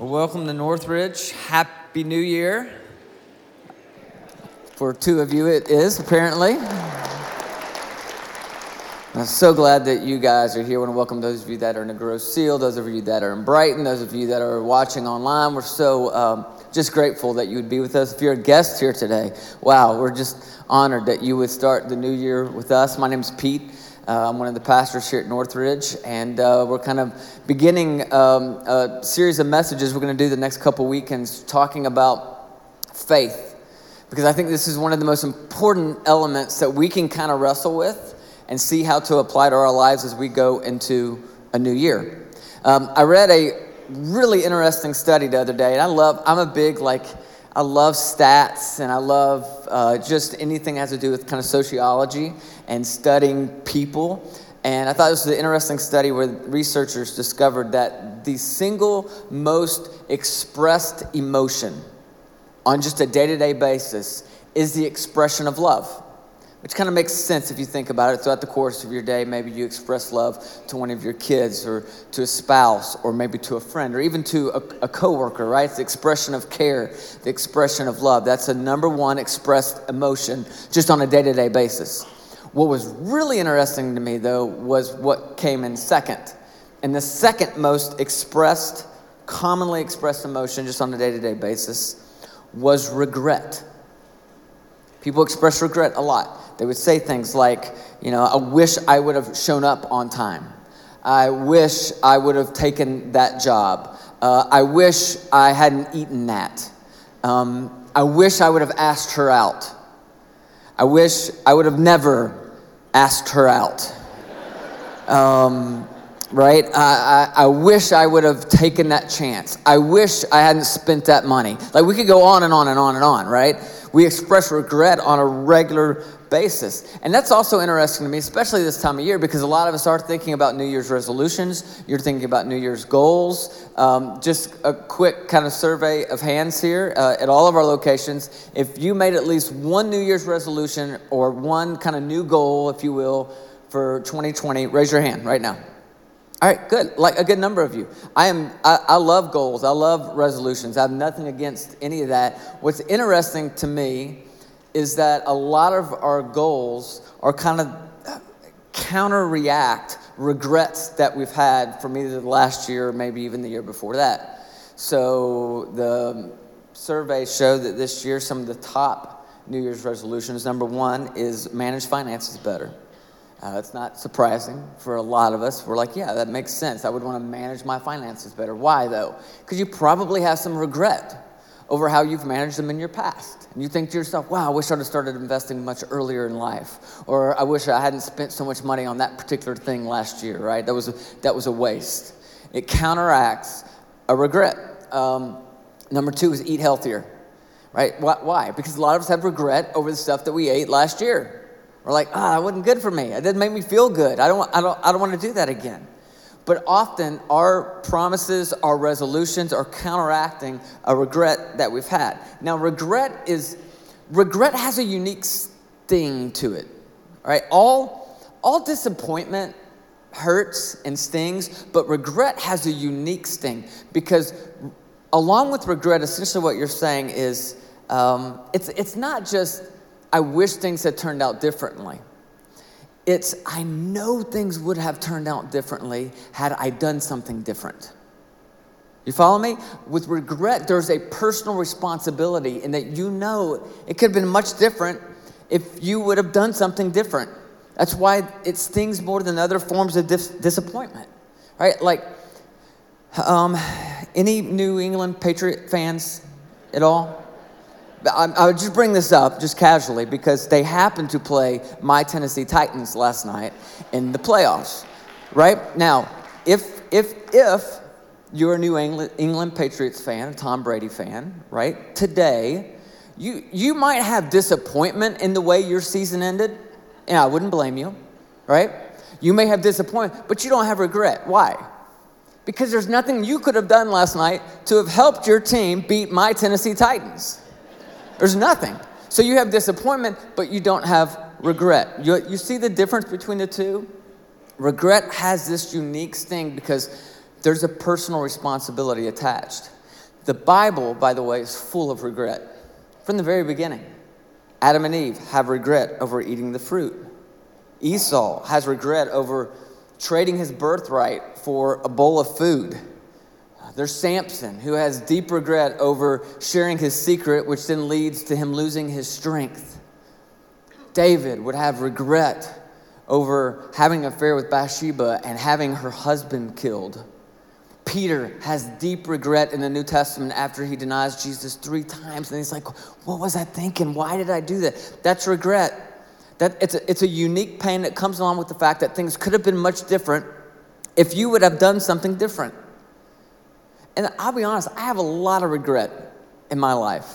Well, welcome to Northridge. Happy New Year. For two of you, it is apparently. I'm so glad that you guys are here. I want to welcome those of you that are in the Grosse Seal, those of you that are in Brighton, those of you that are watching online. We're so um, just grateful that you would be with us. If you're a guest here today, wow, we're just honored that you would start the new year with us. My name is Pete. I'm one of the pastors here at Northridge, and uh, we're kind of beginning um, a series of messages we're going to do the next couple weekends talking about faith. Because I think this is one of the most important elements that we can kind of wrestle with and see how to apply to our lives as we go into a new year. Um, I read a really interesting study the other day, and I love, I'm a big, like, I love stats and I love uh, just anything that has to do with kind of sociology and studying people. And I thought this was an interesting study where researchers discovered that the single most expressed emotion on just a day to day basis is the expression of love which kind of makes sense if you think about it. Throughout the course of your day, maybe you express love to one of your kids or to a spouse or maybe to a friend or even to a, a coworker, right? It's the expression of care, the expression of love. That's the number one expressed emotion just on a day to day basis. What was really interesting to me, though, was what came in second. And the second most expressed, commonly expressed emotion just on a day to day basis was regret. People express regret a lot. They would say things like, you know, I wish I would have shown up on time. I wish I would have taken that job. Uh, I wish I hadn't eaten that. Um, I wish I would have asked her out. I wish I would have never asked her out. Um, right? I, I, I, wish I would have taken that chance. I wish I hadn't spent that money. Like we could go on and on and on and on, right? We express regret on a regular basis. And that's also interesting to me, especially this time of year, because a lot of us are thinking about New Year's resolutions. You're thinking about New Year's goals. Um, just a quick kind of survey of hands here uh, at all of our locations. If you made at least one New Year's resolution or one kind of new goal, if you will, for 2020, raise your hand right now. All right, good. Like a good number of you. I am. I, I, love goals. I love resolutions. I have nothing against any of that. What's interesting to me is that a lot of our goals are kind of counter react regrets that we've had from either the last year or maybe even the year before that. So the surveys show that this year some of the top New Year's resolutions. Number one is manage finances better. Uh, it's not surprising for a lot of us. We're like, yeah, that makes sense. I would want to manage my finances better. Why, though? Because you probably have some regret over how you've managed them in your past. And you think to yourself, wow, I wish I'd have started investing much earlier in life. Or I wish I hadn't spent so much money on that particular thing last year, right? That was a, that was a waste. It counteracts a regret. Um, number two is eat healthier, right? Why? Because a lot of us have regret over the stuff that we ate last year. We're like, ah, that wasn't good for me. It didn't make me feel good. I don't, I don't, I don't want to do that again. But often our promises, our resolutions are counteracting a regret that we've had. Now, regret is regret has a unique sting to it. Right? All all disappointment hurts and stings, but regret has a unique sting because along with regret, essentially what you're saying is um, it's it's not just I wish things had turned out differently. It's, I know things would have turned out differently had I done something different. You follow me? With regret, there's a personal responsibility in that you know it could have been much different if you would have done something different. That's why it stings more than other forms of dis- disappointment, right? Like, um, any New England Patriot fans at all? I, would just bring this up just casually because they happened to play my Tennessee Titans last night in the playoffs. Right now, if if if you're a New England, England Patriots fan, a Tom Brady fan, right? Today, you you might have disappointment in the way your season ended, and I wouldn't blame you, right? You may have disappointment, but you don't have regret. Why? Because there's nothing you could have done last night to have helped your team beat my Tennessee Titans. There's nothing. So you have disappointment, but you don't have regret. You, you see the difference between the two? Regret has this unique sting because there's a personal responsibility attached. The Bible, by the way, is full of regret from the very beginning. Adam and Eve have regret over eating the fruit. Esau has regret over trading his birthright for a bowl of food. There's Samson, who has deep regret over sharing his secret, which then leads to him losing his strength. David would have regret over having an affair with Bathsheba and having her husband killed. Peter has deep regret in the New Testament after he denies Jesus three times. And he's like, What was I thinking? Why did I do that? That's regret. That it's, a, it's a unique pain that comes along with the fact that things could have been much different if you would have done something different. And I'll be honest, I have a lot of regret in my life.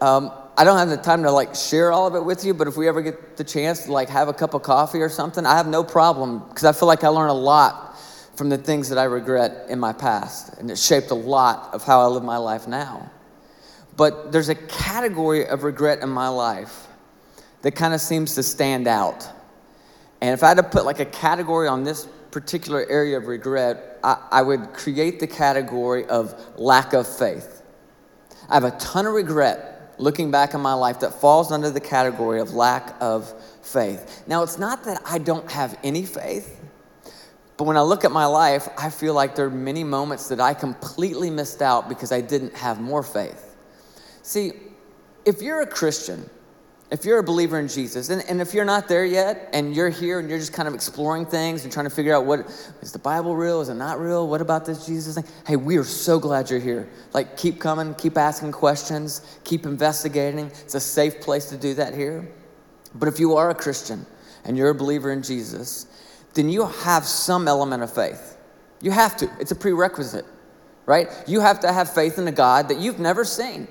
Um, I don't have the time to like share all of it with you, but if we ever get the chance to like have a cup of coffee or something, I have no problem because I feel like I learn a lot from the things that I regret in my past, and it shaped a lot of how I live my life now. But there's a category of regret in my life that kind of seems to stand out. And if I had to put like a category on this particular area of regret, I, I would create the category of lack of faith. I have a ton of regret looking back in my life that falls under the category of lack of faith. Now, it's not that I don't have any faith, but when I look at my life, I feel like there are many moments that I completely missed out because I didn't have more faith. See, if you're a Christian, if you're a believer in Jesus, and, and if you're not there yet, and you're here and you're just kind of exploring things and trying to figure out what is the Bible real? Is it not real? What about this Jesus thing? Hey, we are so glad you're here. Like, keep coming, keep asking questions, keep investigating. It's a safe place to do that here. But if you are a Christian and you're a believer in Jesus, then you have some element of faith. You have to, it's a prerequisite, right? You have to have faith in a God that you've never seen.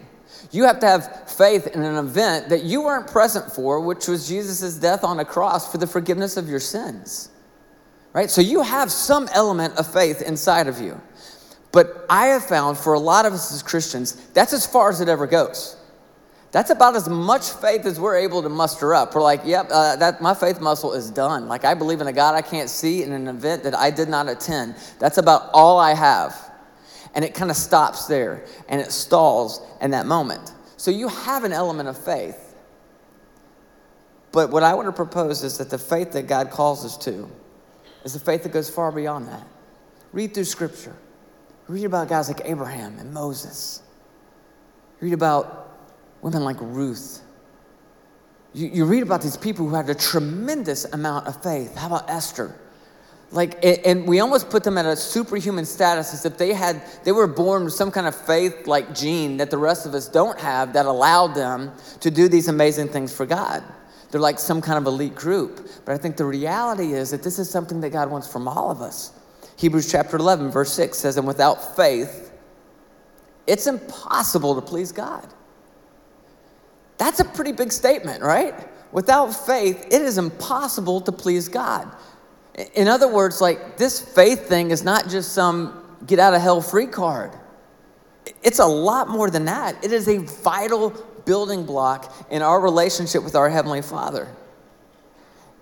You have to have faith in an event that you weren't present for, which was Jesus' death on a cross for the forgiveness of your sins. Right? So you have some element of faith inside of you. But I have found for a lot of us as Christians, that's as far as it ever goes. That's about as much faith as we're able to muster up. We're like, yep, uh, that, my faith muscle is done. Like, I believe in a God I can't see in an event that I did not attend. That's about all I have and it kind of stops there and it stalls in that moment. So you have an element of faith. But what I want to propose is that the faith that God calls us to is a faith that goes far beyond that. Read through Scripture. Read about guys like Abraham and Moses. Read about women like Ruth. You, you read about these people who had a tremendous amount of faith. How about Esther? Like and we almost put them at a superhuman status as if they had they were born with some kind of faith like gene that the rest of us don't have that allowed them to do these amazing things for god. They're like some kind of elite group. But i think the reality is that this is something that god wants from all of us. Hebrews chapter 11 verse 6 says and without faith it's impossible to please god. That's a pretty big statement right? Without faith it is impossible to please god in other words, like this faith thing is not just some get out of hell free card. It's a lot more than that. It is a vital building block in our relationship with our Heavenly Father.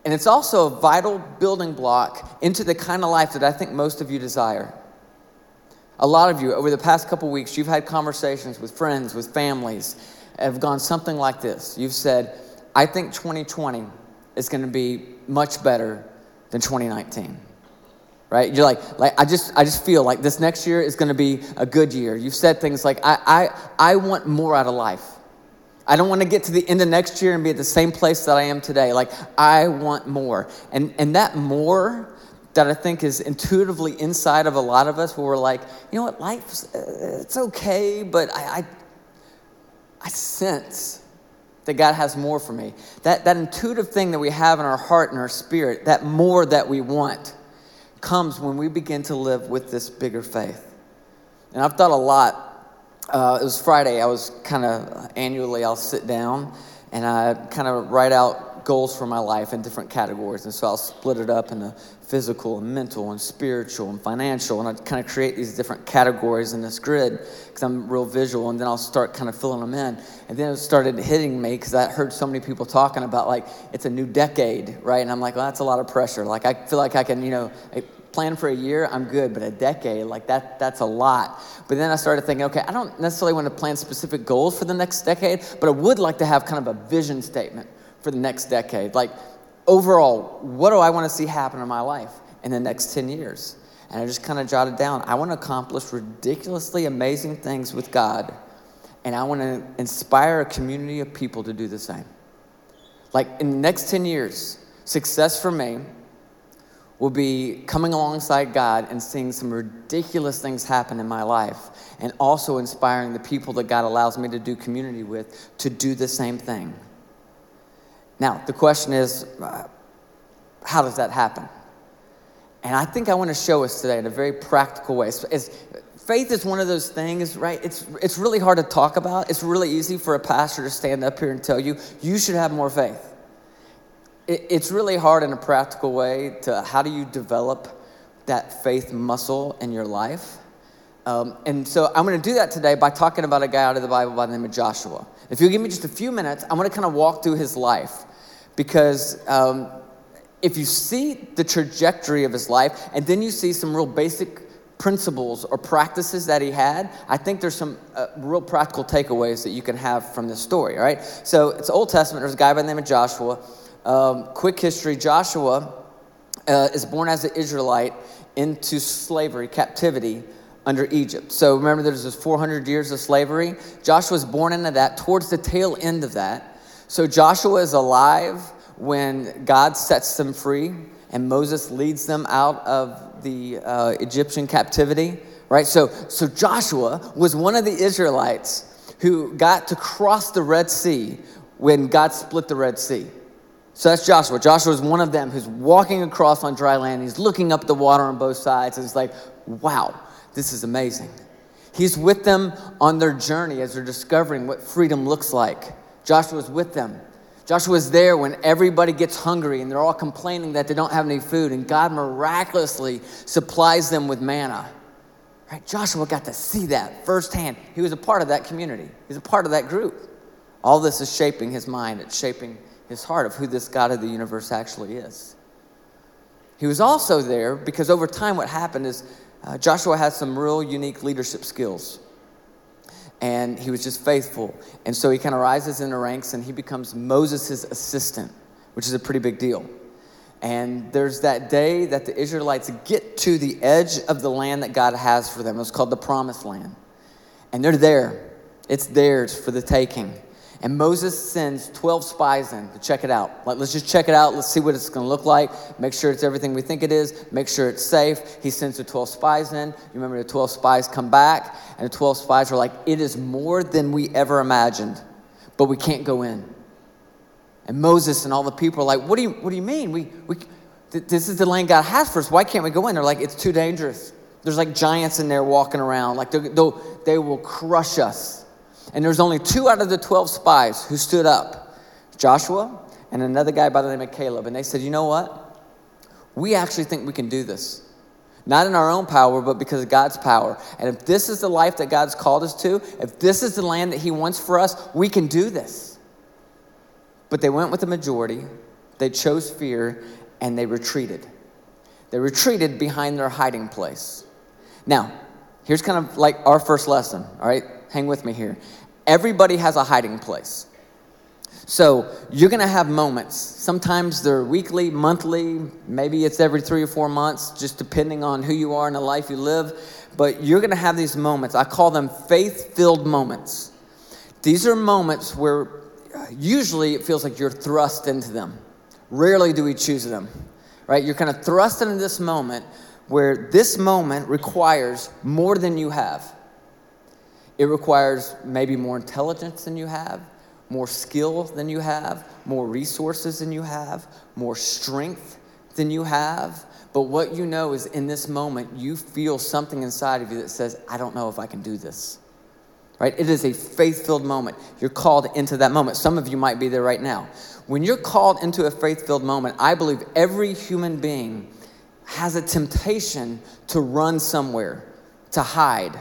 And it's also a vital building block into the kind of life that I think most of you desire. A lot of you, over the past couple weeks, you've had conversations with friends, with families, have gone something like this. You've said, I think 2020 is going to be much better than 2019 right? You're like like i just i just feel like this next year is going to be a good year. You've said things like I, I i want more out of life. I don't want to get to the end of next year and be at the same place that i am today. Like i want more. And and that more that i think is intuitively inside of a lot of us where we're like you know what life's uh, it's okay but i i, I sense that God has more for me. That, that intuitive thing that we have in our heart and our spirit, that more that we want, comes when we begin to live with this bigger faith. And I've thought a lot. Uh, it was Friday. I was kind of annually, I'll sit down and I kind of write out goals for my life in different categories. And so I'll split it up into physical and mental and spiritual and financial. And I kind of create these different categories in this grid because I'm real visual. And then I'll start kind of filling them in. And then it started hitting me because I heard so many people talking about like it's a new decade, right? And I'm like, well, that's a lot of pressure. Like I feel like I can, you know, plan for a year, I'm good, but a decade, like that, that's a lot. But then I started thinking, okay, I don't necessarily want to plan specific goals for the next decade, but I would like to have kind of a vision statement for the next decade. Like, overall, what do I want to see happen in my life in the next 10 years? And I just kind of jotted down, I want to accomplish ridiculously amazing things with God, and I want to inspire a community of people to do the same. Like, in the next 10 years, success for me will be coming alongside God and seeing some ridiculous things happen in my life, and also inspiring the people that God allows me to do community with to do the same thing. Now, the question is uh, how does that happen? And I think I want to show us today in a very practical way. It's, it's, faith is one of those things, right? It's, it's really hard to talk about. It's really easy for a pastor to stand up here and tell you, you should have more faith it's really hard in a practical way to how do you develop that faith muscle in your life? Um, and so I'm going to do that today by talking about a guy out of the Bible by the name of Joshua. If you'll give me just a few minutes, I'm going to kind of walk through his life because um, if you see the trajectory of his life and then you see some real basic principles or practices that he had, I think there's some uh, real practical takeaways that you can have from this story, all right? So it's Old Testament. There's a guy by the name of Joshua. Um, quick history Joshua uh, is born as an Israelite into slavery, captivity under Egypt. So remember, there's this 400 years of slavery. Joshua was born into that, towards the tail end of that. So Joshua is alive when God sets them free and Moses leads them out of the uh, Egyptian captivity, right? So, so Joshua was one of the Israelites who got to cross the Red Sea when God split the Red Sea. So that's Joshua. Joshua is one of them who's walking across on dry land. He's looking up the water on both sides. And he's like, wow, this is amazing. He's with them on their journey as they're discovering what freedom looks like. Joshua's with them. Joshua's there when everybody gets hungry and they're all complaining that they don't have any food, and God miraculously supplies them with manna. Right? Joshua got to see that firsthand. He was a part of that community, he's a part of that group. All this is shaping his mind, it's shaping his heart of who this God of the universe actually is. He was also there because over time, what happened is uh, Joshua had some real unique leadership skills. And he was just faithful. And so he kind of rises in the ranks and he becomes Moses' assistant, which is a pretty big deal. And there's that day that the Israelites get to the edge of the land that God has for them. It's called the Promised Land. And they're there, it's theirs for the taking. And Moses sends 12 spies in to check it out. Like, let's just check it out. Let's see what it's going to look like. Make sure it's everything we think it is. Make sure it's safe. He sends the 12 spies in. You remember the 12 spies come back, and the 12 spies are like, It is more than we ever imagined, but we can't go in. And Moses and all the people are like, What do you, what do you mean? We, we, th- this is the land God has for us. Why can't we go in? They're like, It's too dangerous. There's like giants in there walking around. Like, they will crush us. And there's only two out of the 12 spies who stood up Joshua and another guy by the name of Caleb. And they said, You know what? We actually think we can do this. Not in our own power, but because of God's power. And if this is the life that God's called us to, if this is the land that He wants for us, we can do this. But they went with the majority, they chose fear, and they retreated. They retreated behind their hiding place. Now, here's kind of like our first lesson, all right? Hang with me here. Everybody has a hiding place. So you're going to have moments. Sometimes they're weekly, monthly, maybe it's every three or four months, just depending on who you are and the life you live. But you're going to have these moments. I call them faith filled moments. These are moments where uh, usually it feels like you're thrust into them. Rarely do we choose them, right? You're kind of thrust into this moment where this moment requires more than you have. It requires maybe more intelligence than you have, more skill than you have, more resources than you have, more strength than you have. But what you know is in this moment, you feel something inside of you that says, I don't know if I can do this. Right? It is a faith filled moment. You're called into that moment. Some of you might be there right now. When you're called into a faith filled moment, I believe every human being has a temptation to run somewhere, to hide,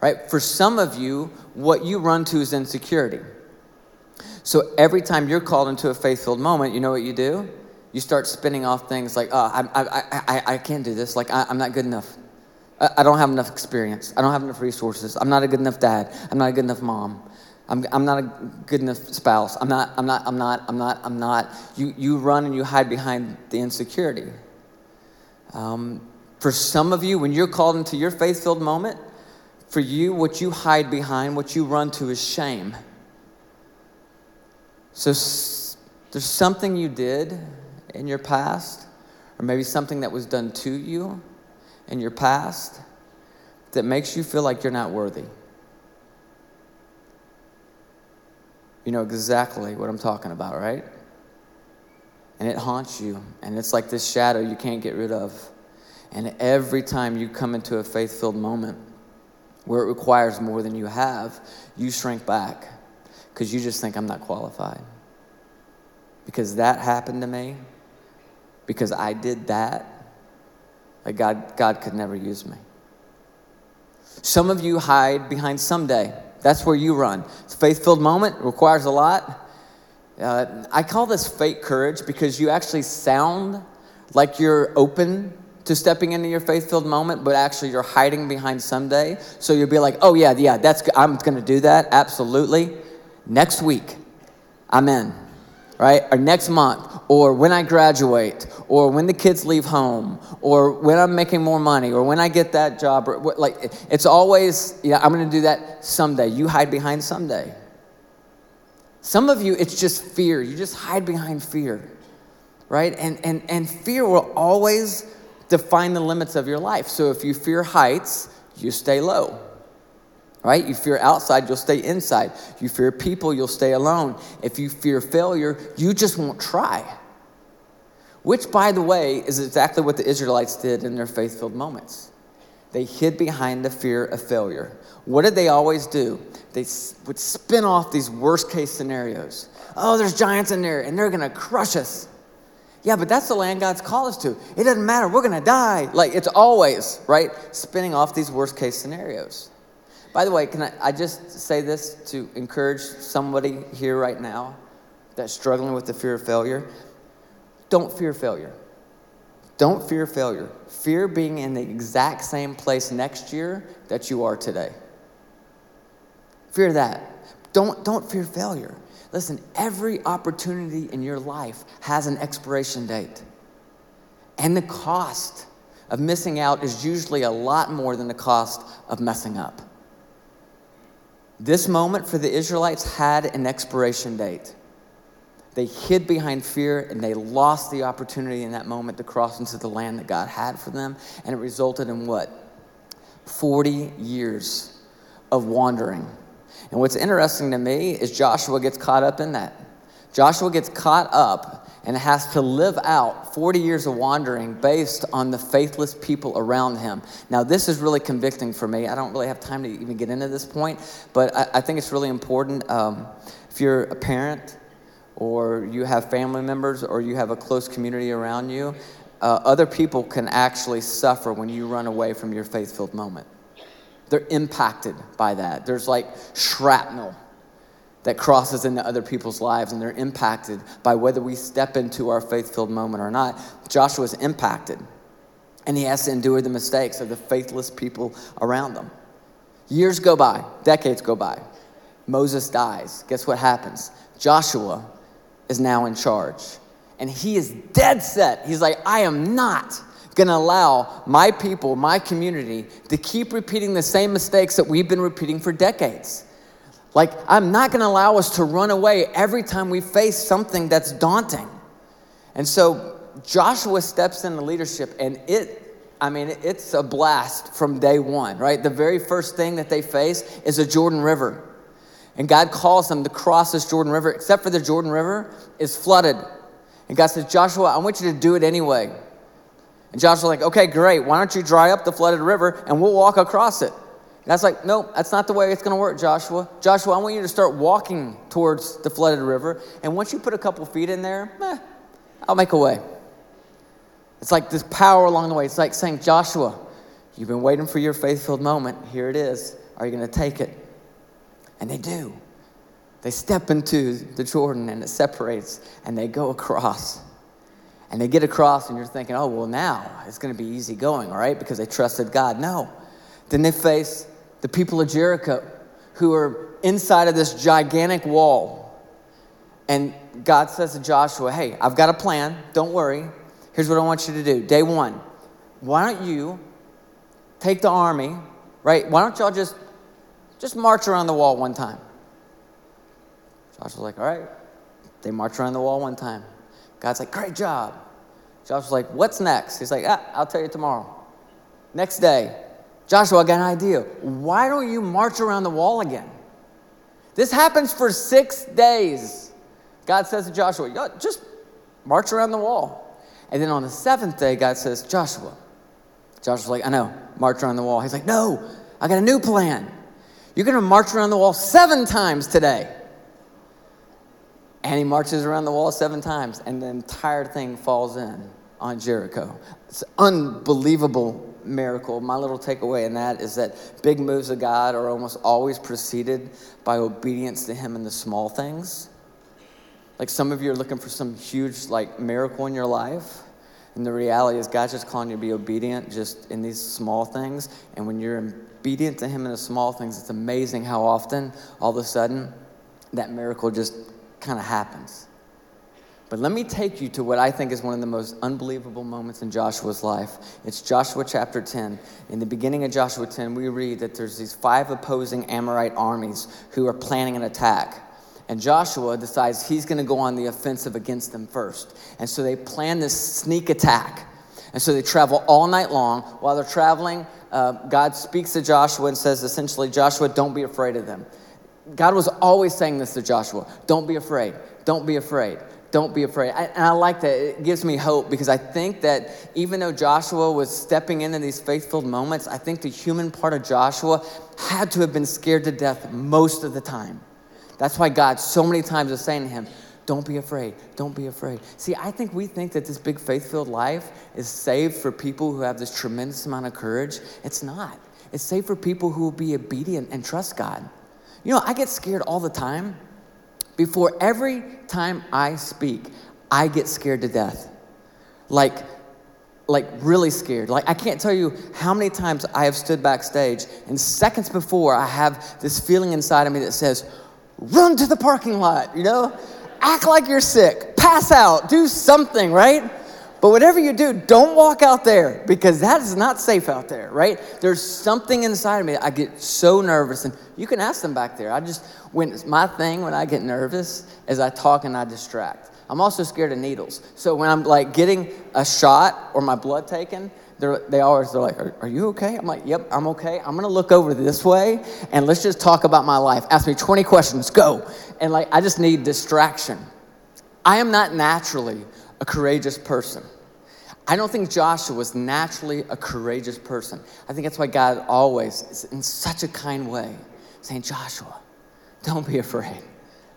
right? For some of you, what you run to is insecurity. So every time you're called into a faith filled moment, you know what you do? you start spinning off things like, oh, I, I, I, I can't do this. Like, I, I'm not good enough. I, I don't have enough experience. I don't have enough resources. I'm not a good enough dad. I'm not a good enough mom. I'm, I'm not a good enough spouse. I'm not, I'm not, I'm not, I'm not, I'm not. You, you run and you hide behind the insecurity. Um, for some of you, when you're called into your faith filled moment, for you, what you hide behind, what you run to is shame. So there's something you did in your past, or maybe something that was done to you in your past that makes you feel like you're not worthy. You know exactly what I'm talking about, right? And it haunts you, and it's like this shadow you can't get rid of. And every time you come into a faith filled moment where it requires more than you have, you shrink back because you just think, I'm not qualified. Because that happened to me, because I did that, like God, God could never use me. Some of you hide behind someday. That's where you run. It's a faith filled moment, requires a lot. Uh, I call this fake courage because you actually sound like you're open to stepping into your faith filled moment, but actually you're hiding behind someday. So you'll be like, oh, yeah, yeah, that's, I'm going to do that. Absolutely. Next week, I'm in, right? Or next month, or when I graduate, or when the kids leave home, or when I'm making more money, or when I get that job. Or, like, it's always, yeah, I'm going to do that someday. You hide behind someday. Some of you, it's just fear. You just hide behind fear, right? And, and, and fear will always define the limits of your life. So if you fear heights, you stay low. Right? You fear outside, you'll stay inside. You fear people, you'll stay alone. If you fear failure, you just won't try. Which, by the way, is exactly what the Israelites did in their faith filled moments. They hid behind the fear of failure. What did they always do? They would spin off these worst case scenarios. Oh, there's giants in there, and they're going to crush us. Yeah, but that's the land God's called us to. It doesn't matter. We're going to die. Like it's always, right? Spinning off these worst case scenarios. By the way, can I, I just say this to encourage somebody here right now that's struggling with the fear of failure? Don't fear failure. Don't fear failure. Fear being in the exact same place next year that you are today. Fear that. Don't, don't fear failure. Listen, every opportunity in your life has an expiration date. And the cost of missing out is usually a lot more than the cost of messing up. This moment for the Israelites had an expiration date. They hid behind fear and they lost the opportunity in that moment to cross into the land that God had for them. And it resulted in what? 40 years of wandering and what's interesting to me is Joshua gets caught up in that. Joshua gets caught up and has to live out 40 years of wandering based on the faithless people around him. Now, this is really convicting for me. I don't really have time to even get into this point, but I, I think it's really important. Um, if you're a parent, or you have family members, or you have a close community around you, uh, other people can actually suffer when you run away from your faith filled moment they're impacted by that. There's like shrapnel that crosses into other people's lives, and they're impacted by whether we step into our faith filled moment or not. Joshua's impacted, and he has to endure the mistakes of the faithless people around them. Years go by, decades go by. Moses dies. Guess what happens? Joshua is now in charge. And he is dead set. He's like, I am not going to allow my people, my community, to keep repeating the same mistakes that we've been repeating for decades. Like, I'm not going to allow us to run away every time we face something that's daunting. And so Joshua steps into leadership, and it, I mean, it's a blast from day one, right? The very first thing that they face is a Jordan River. And God calls them to cross this Jordan River, except for the Jordan River is flooded. And God says, Joshua, I want you to do it anyway. And Joshua's like, okay, great. Why don't you dry up the flooded river and we'll walk across it? And that's like, nope, that's not the way it's going to work, Joshua. Joshua, I want you to start walking towards the flooded river. And once you put a couple feet in there, eh, I'll make a way. It's like this power along the way. It's like saying, Joshua, you've been waiting for your faith filled moment. Here it is. Are you going to take it? And they do. They step into the Jordan and it separates and they go across. And they get across, and you're thinking, oh, well, now it's going to be easy going, all right, Because they trusted God. No. Then they face the people of Jericho who are inside of this gigantic wall. And God says to Joshua, hey, I've got a plan. Don't worry. Here's what I want you to do. Day one, why don't you take the army, right? Why don't y'all just just march around the wall one time? Joshua's like, all right. They march around the wall one time. God's like, great job. Joshua's like, what's next? He's like, ah, I'll tell you tomorrow. Next day, Joshua, I got an idea. Why don't you march around the wall again? This happens for six days. God says to Joshua, just march around the wall. And then on the seventh day, God says, Joshua. Joshua's like, I know, march around the wall. He's like, no, I got a new plan. You're going to march around the wall seven times today. And he marches around the wall seven times, and the entire thing falls in on Jericho. It's an unbelievable miracle. My little takeaway in that is that big moves of God are almost always preceded by obedience to Him in the small things. Like some of you are looking for some huge like miracle in your life. And the reality is God's just calling you to be obedient just in these small things. And when you're obedient to Him in the small things, it's amazing how often all of a sudden that miracle just kind of happens. But let me take you to what I think is one of the most unbelievable moments in Joshua's life. It's Joshua chapter 10. In the beginning of Joshua 10, we read that there's these five opposing Amorite armies who are planning an attack. And Joshua decides he's going to go on the offensive against them first. And so they plan this sneak attack. And so they travel all night long. While they're traveling, uh, God speaks to Joshua and says essentially, Joshua, don't be afraid of them. God was always saying this to Joshua don't be afraid, don't be afraid. Don't be afraid. I, and I like that. It gives me hope because I think that even though Joshua was stepping into these faith-filled moments, I think the human part of Joshua had to have been scared to death most of the time. That's why God so many times is saying to him, don't be afraid. Don't be afraid. See, I think we think that this big faith filled life is saved for people who have this tremendous amount of courage. It's not. It's saved for people who will be obedient and trust God. You know, I get scared all the time. Before every time I speak, I get scared to death. Like, like really scared. Like I can't tell you how many times I have stood backstage and seconds before I have this feeling inside of me that says, run to the parking lot, you know? Act like you're sick, pass out, do something, right? But whatever you do, don't walk out there because that is not safe out there, right? There's something inside of me. I get so nervous, and you can ask them back there. I just, when it's my thing when I get nervous is I talk and I distract. I'm also scared of needles. So when I'm like getting a shot or my blood taken, they're, they always they're like, are, are, you okay? I'm like, yep, I'm okay. I'm gonna look over this way and let's just talk about my life. Ask me 20 questions, go. And like, I just need distraction. I am not naturally a courageous person. I don't think Joshua was naturally a courageous person. I think that's why God always, is in such a kind way, saying, Joshua, don't be afraid.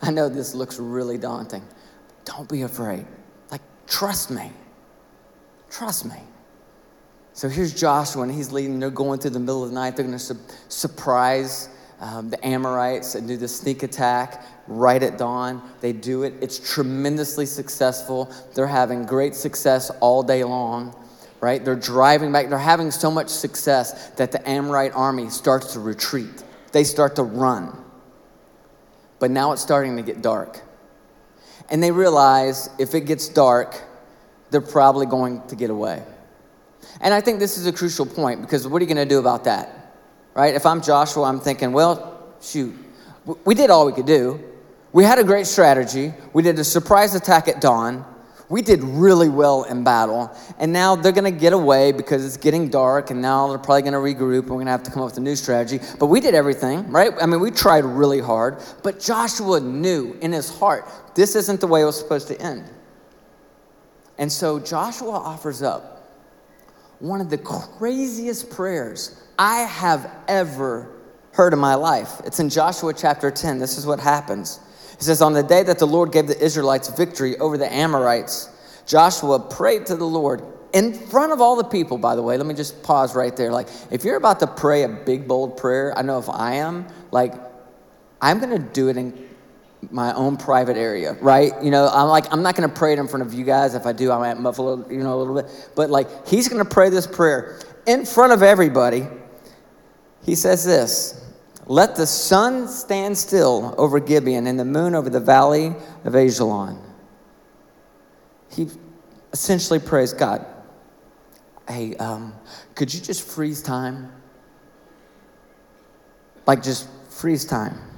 I know this looks really daunting. Don't be afraid. Like, trust me. Trust me. So here's Joshua, and he's leading. They're going through the middle of the night. They're going to su- surprise um, the Amorites and do the sneak attack right at dawn. They do it. It's tremendously successful. They're having great success all day long, right? They're driving back. They're having so much success that the Amorite army starts to retreat. They start to run. But now it's starting to get dark. And they realize if it gets dark, they're probably going to get away. And I think this is a crucial point because what are you going to do about that? Right? If I'm Joshua, I'm thinking, well, shoot, we did all we could do. We had a great strategy. We did a surprise attack at dawn. We did really well in battle. And now they're going to get away because it's getting dark, and now they're probably going to regroup, and we're going to have to come up with a new strategy. But we did everything, right? I mean, we tried really hard. But Joshua knew in his heart this isn't the way it was supposed to end. And so Joshua offers up one of the craziest prayers I have ever heard in my life. It's in Joshua chapter 10. This is what happens. It says, On the day that the Lord gave the Israelites victory over the Amorites, Joshua prayed to the Lord in front of all the people, by the way. Let me just pause right there. Like, if you're about to pray a big, bold prayer, I know if I am, like, I'm going to do it in my own private area, right? You know, I'm like, I'm not to pray it in front of you guys. If I do, I might muffle, you know, a little bit. But like, he's to pray this prayer in front of everybody. He says this Let the sun stand still over Gibeon and the moon over the valley of Aijalon. He essentially prays God, hey, um, could you just freeze time? Like, just freeze time.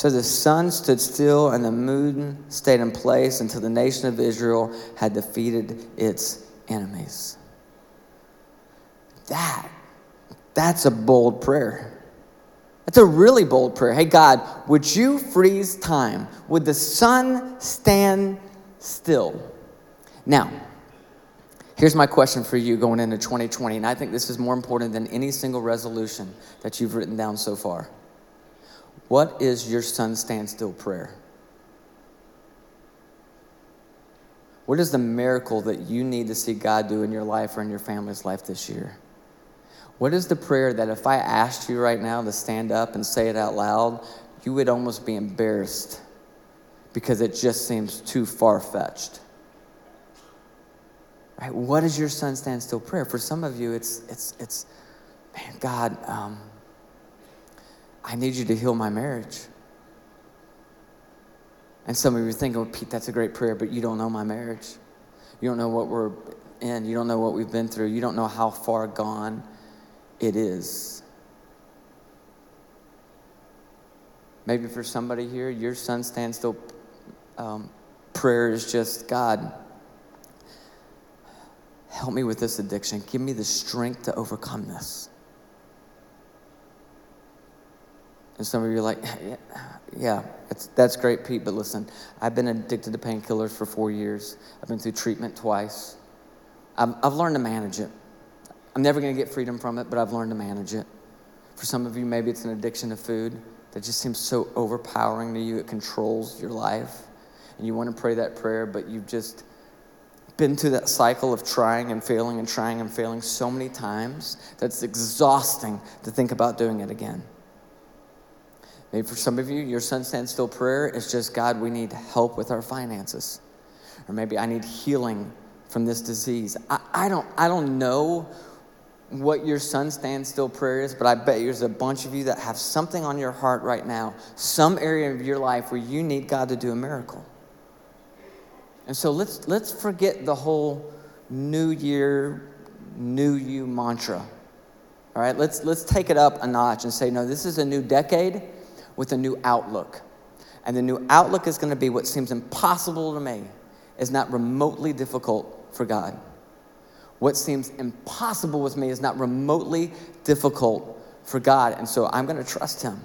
So the sun stood still and the moon stayed in place until the nation of Israel had defeated its enemies. That, that's a bold prayer. That's a really bold prayer. Hey, God, would you freeze time? Would the sun stand still? Now, here's my question for you going into 2020, and I think this is more important than any single resolution that you've written down so far. What is your sun standstill prayer? What is the miracle that you need to see God do in your life or in your family's life this year? What is the prayer that if I asked you right now to stand up and say it out loud, you would almost be embarrassed because it just seems too far fetched? Right? What is your sun standstill prayer? For some of you, it's, it's, it's man, God, um, I need you to heal my marriage. And some of you are thinking, well, Pete, that's a great prayer, but you don't know my marriage. You don't know what we're in. You don't know what we've been through. You don't know how far gone it is. Maybe for somebody here, your sun stands still um, prayer is just God, help me with this addiction. Give me the strength to overcome this. And some of you are like, yeah, that's great, Pete, but listen, I've been addicted to painkillers for four years. I've been through treatment twice. I've, I've learned to manage it. I'm never going to get freedom from it, but I've learned to manage it. For some of you, maybe it's an addiction to food that just seems so overpowering to you, it controls your life. And you want to pray that prayer, but you've just been through that cycle of trying and failing and trying and failing so many times that it's exhausting to think about doing it again. Maybe for some of you, your sun stand still prayer is just God, we need help with our finances. Or maybe I need healing from this disease. I, I, don't, I don't know what your sun stand still prayer is, but I bet there's a bunch of you that have something on your heart right now, some area of your life where you need God to do a miracle. And so let's, let's forget the whole new year, new you mantra. All right, let's, let's take it up a notch and say, no, this is a new decade with a new outlook. And the new outlook is going to be what seems impossible to me is not remotely difficult for God. What seems impossible with me is not remotely difficult for God. And so I'm going to trust Him.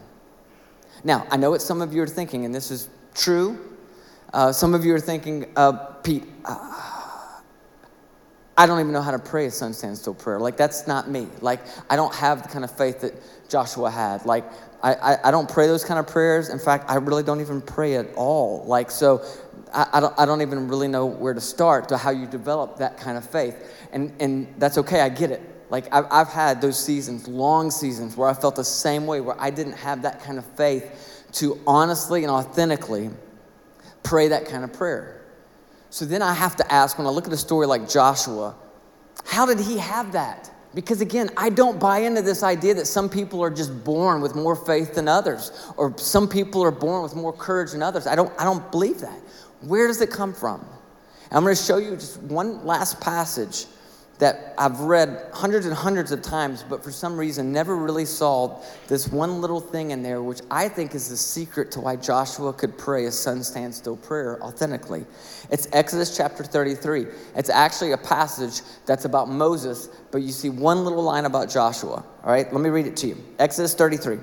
Now, I know what some of you are thinking, and this is true. Uh, some of you are thinking, uh, Pete, uh, I don't even know how to pray a sun stand still prayer. Like, that's not me. Like, I don't have the kind of faith that Joshua had. Like, I, I, I, don't pray those kind of prayers. In fact, I really don't even pray at all. Like, so I, I, don't, I don't even really know where to start to how you develop that kind of faith. And, and that's okay, I get it. Like, I've, I've had those seasons, long seasons, where I felt the same way, where I didn't have that kind of faith to honestly and authentically pray that kind of prayer. So then I have to ask when I look at a story like Joshua, how did he have that? Because again, I don't buy into this idea that some people are just born with more faith than others, or some people are born with more courage than others. I don't, I don't believe that. Where does it come from? And I'm going to show you just one last passage that I've read hundreds and hundreds of times, but for some reason never really saw this one little thing in there, which I think is the secret to why Joshua could pray a sun stand still prayer authentically. It's Exodus chapter 33. It's actually a passage that's about Moses, but you see one little line about Joshua. All right, let me read it to you. Exodus 33.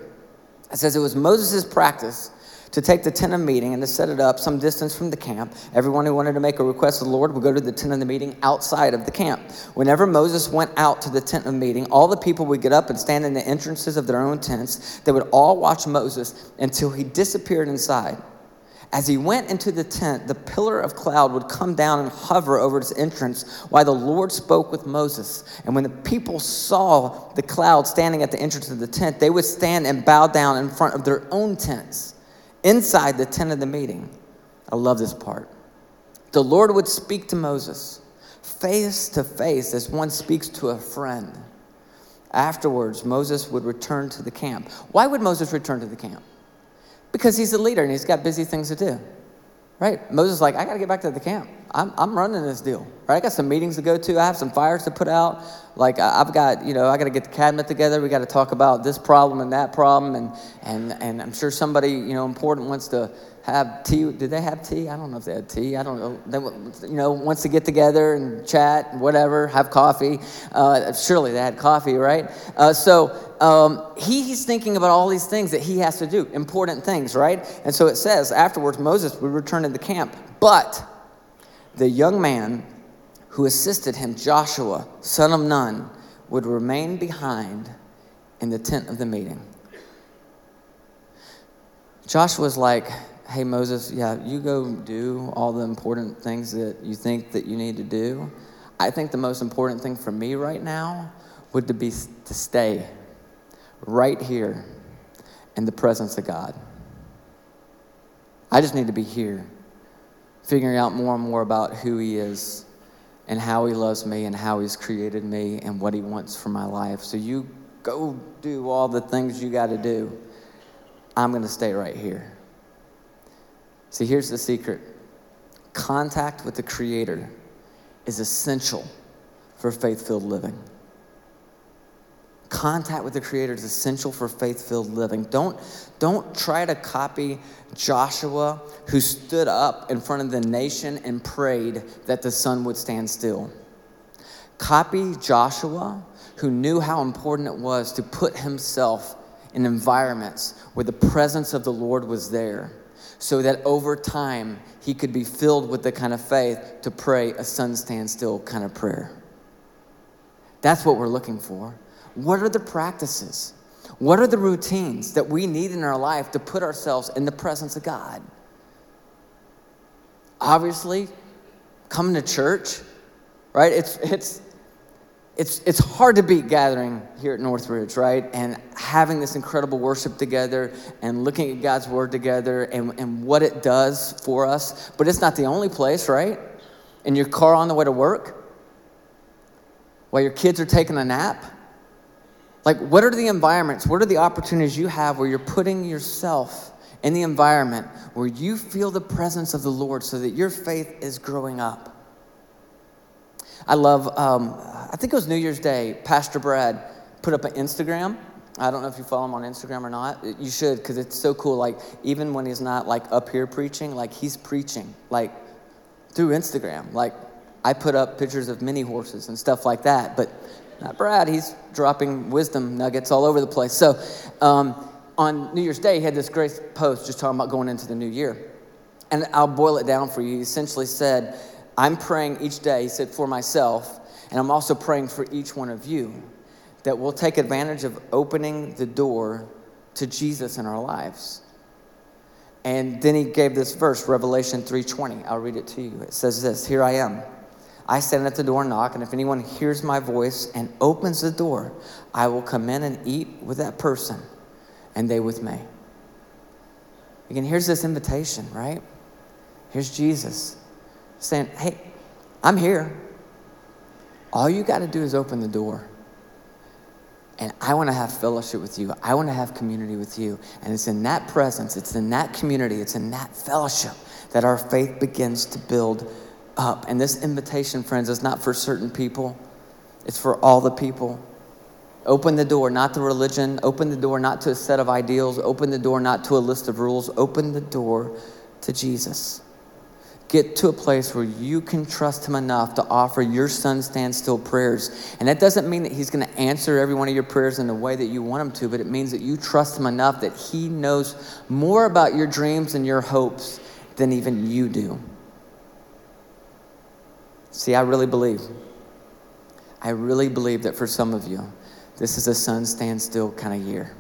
It says, It was Moses' practice to take the tent of meeting and to set it up some distance from the camp. Everyone who wanted to make a request of the Lord would go to the tent of the meeting outside of the camp. Whenever Moses went out to the tent of meeting, all the people would get up and stand in the entrances of their own tents. They would all watch Moses until he disappeared inside. As he went into the tent, the pillar of cloud would come down and hover over its entrance while the Lord spoke with Moses. And when the people saw the cloud standing at the entrance of the tent, they would stand and bow down in front of their own tents inside the tent of the meeting, I love this part. The Lord would speak to Moses face to face as one speaks to a friend. Afterwards, Moses would return to the camp. Why would Moses return to the camp? Because he's a leader and he's got busy things to do. Right? Moses like, I got to get back to the camp. I'm, I'm running this deal. Right? I got some meetings to go to. I have some fires to put out. Like I've got, you know, I got to get the cabinet together. We got to talk about this problem and that problem. And, and, and I'm sure somebody, you know, important wants to have tea. Did they have tea? I don't know if they had tea. I don't know. They, you know, wants to get together and chat whatever, have coffee. Uh, surely they had coffee, right? Uh, so um, he, he's thinking about all these things that he has to do, important things, right? And so it says, afterwards, Moses would return to the camp. But the young man who assisted him, Joshua, son of Nun, would remain behind in the tent of the meeting. Joshua's like, hey, Moses, yeah, you go do all the important things that you think that you need to do. I think the most important thing for me right now would to be to stay right here in the presence of God. I just need to be here, figuring out more and more about who He is and how He loves me and how He's created me and what He wants for my life. So you go do all the things you got to do. I'm going to stay right here. See, here's the secret contact with the Creator is essential for faith filled living. Contact with the Creator is essential for faith filled living. Don't, don't try to copy Joshua, who stood up in front of the nation and prayed that the sun would stand still. Copy Joshua, who knew how important it was to put himself in environments where the presence of the Lord was there so that over time he could be filled with the kind of faith to pray a sun stand still kind of prayer. That's what we're looking for. What are the practices? What are the routines that we need in our life to put ourselves in the presence of God? Obviously, coming to church, right? It's, it's, it's, it's hard to beat gathering here at Northridge, right? And having this incredible worship together and looking at God's word together and, and what it does for us. But it's not the only place, right? In your car on the way to work, while your kids are taking a nap. Like, what are the environments? What are the opportunities you have where you're putting yourself in the environment where you feel the presence of the Lord so that your faith is growing up? I love, um, I think it was New Year's Day, Pastor Brad put up an Instagram. I don't know if you follow him on Instagram or not. You should, because it's so cool. Like, even when he's not like up here preaching, like he's preaching, like through Instagram. Like, I put up pictures of mini horses and stuff like that, but not Brad. He's dropping wisdom nuggets all over the place. So, um, on New Year's Day, he had this great post just talking about going into the new year. And I'll boil it down for you. He essentially said, I'm praying each day, he said, for myself, and I'm also praying for each one of you that we'll take advantage of opening the door to Jesus in our lives. And then he gave this verse, Revelation 3:20. I'll read it to you. It says this, "Here I am. I stand at the door and knock, and if anyone hears my voice and opens the door, I will come in and eat with that person and they with me." Again, here's this invitation, right? Here's Jesus saying, Hey, I'm here. All you got to do is open the door. And I want to have fellowship with you. I want to have community with you. And it's in that presence, it's in that community, it's in that fellowship that our faith begins to build up. And this invitation, friends, is not for certain people, it's for all the people. Open the door, not to religion. Open the door, not to a set of ideals. Open the door, not to a list of rules. Open the door to Jesus get to a place where you can trust him enough to offer your sun stand still prayers. And that doesn't mean that he's going to answer every one of your prayers in the way that you want him to, but it means that you trust him enough that he knows more about your dreams and your hopes than even you do. See, I really believe, I really believe that for some of you, this is a sun stand still kind of year.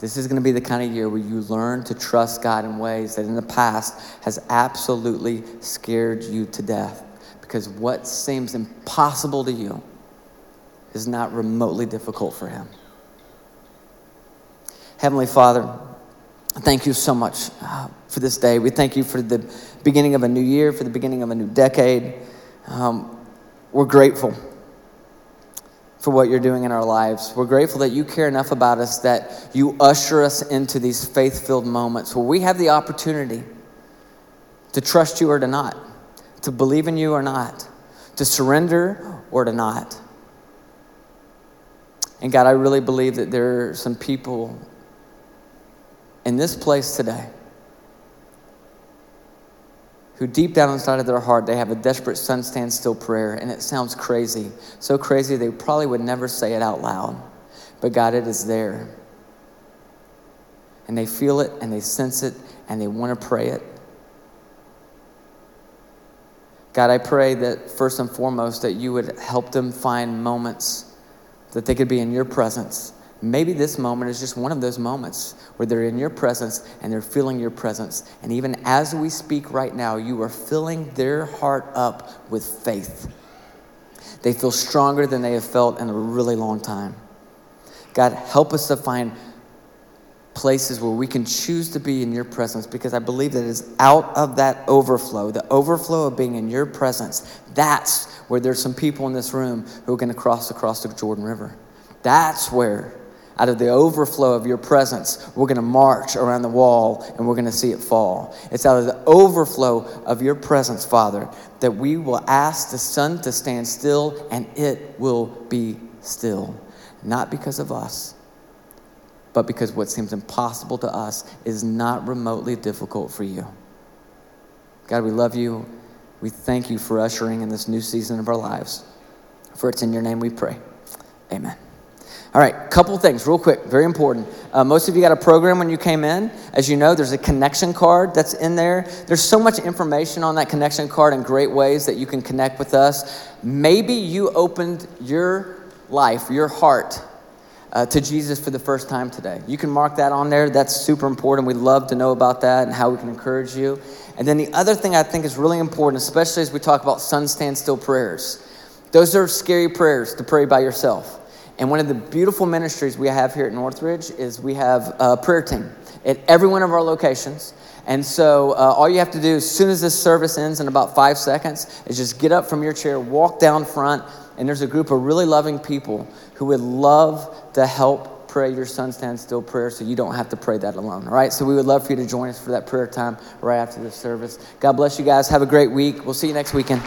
This is going to be the kind of year where you learn to trust God in ways that in the past has absolutely scared you to death. Because what seems impossible to you is not remotely difficult for Him. Heavenly Father, thank you so much uh, for this day. We thank you for the beginning of a new year, for the beginning of a new decade. Um, we're grateful for what you're doing in our lives. We're grateful that you care enough about us that you usher us into these faith filled moments where we have the opportunity to trust you or to not, to believe in you or not, to surrender or to not. And God, I really believe that there are some people in this place today who deep down inside of their heart they have a desperate sun stand still prayer and it sounds crazy so crazy they probably would never say it out loud. But god it is there. And they feel it and they sense it and they want to pray it. God i pray that first and foremost that you would help them find moments that they could be in your presence Maybe this moment is just one of those moments where they're in your presence and they're feeling your presence. And even as we speak right now, you are filling their heart up with faith. They feel stronger than they have felt in a really long time. God, help us to find places where we can choose to be in your presence because I believe that it is out of that overflow, the overflow of being in your presence, that's where there's some people in this room who are going to cross across the Jordan River. That's where out of the overflow of your presence, we're going to march around the wall and we're going to see it fall. It's out of the overflow of your presence, Father, that we will ask the sun to stand still and it will be still. Not because of us, but because what seems impossible to us is not remotely difficult for you. God, we love you. We thank you for ushering in this new season of our lives. For it's in your name we pray. Amen. All right, couple things, real quick, very important. Uh, most of you got a program when you came in. As you know, there's a connection card that's in there. There's so much information on that connection card and great ways that you can connect with us. Maybe you opened your life, your heart, uh, to Jesus for the first time today. You can mark that on there. That's super important. We'd love to know about that and how we can encourage you. And then the other thing I think is really important, especially as we talk about sun stand still prayers, those are scary prayers to pray by yourself. And one of the beautiful ministries we have here at Northridge is we have a prayer team at every one of our locations. And so uh, all you have to do as soon as this service ends in about five seconds is just get up from your chair, walk down front, and there's a group of really loving people who would love to help pray your sun stand still prayer so you don't have to pray that alone. All right? So we would love for you to join us for that prayer time right after the service. God bless you guys. Have a great week. We'll see you next weekend.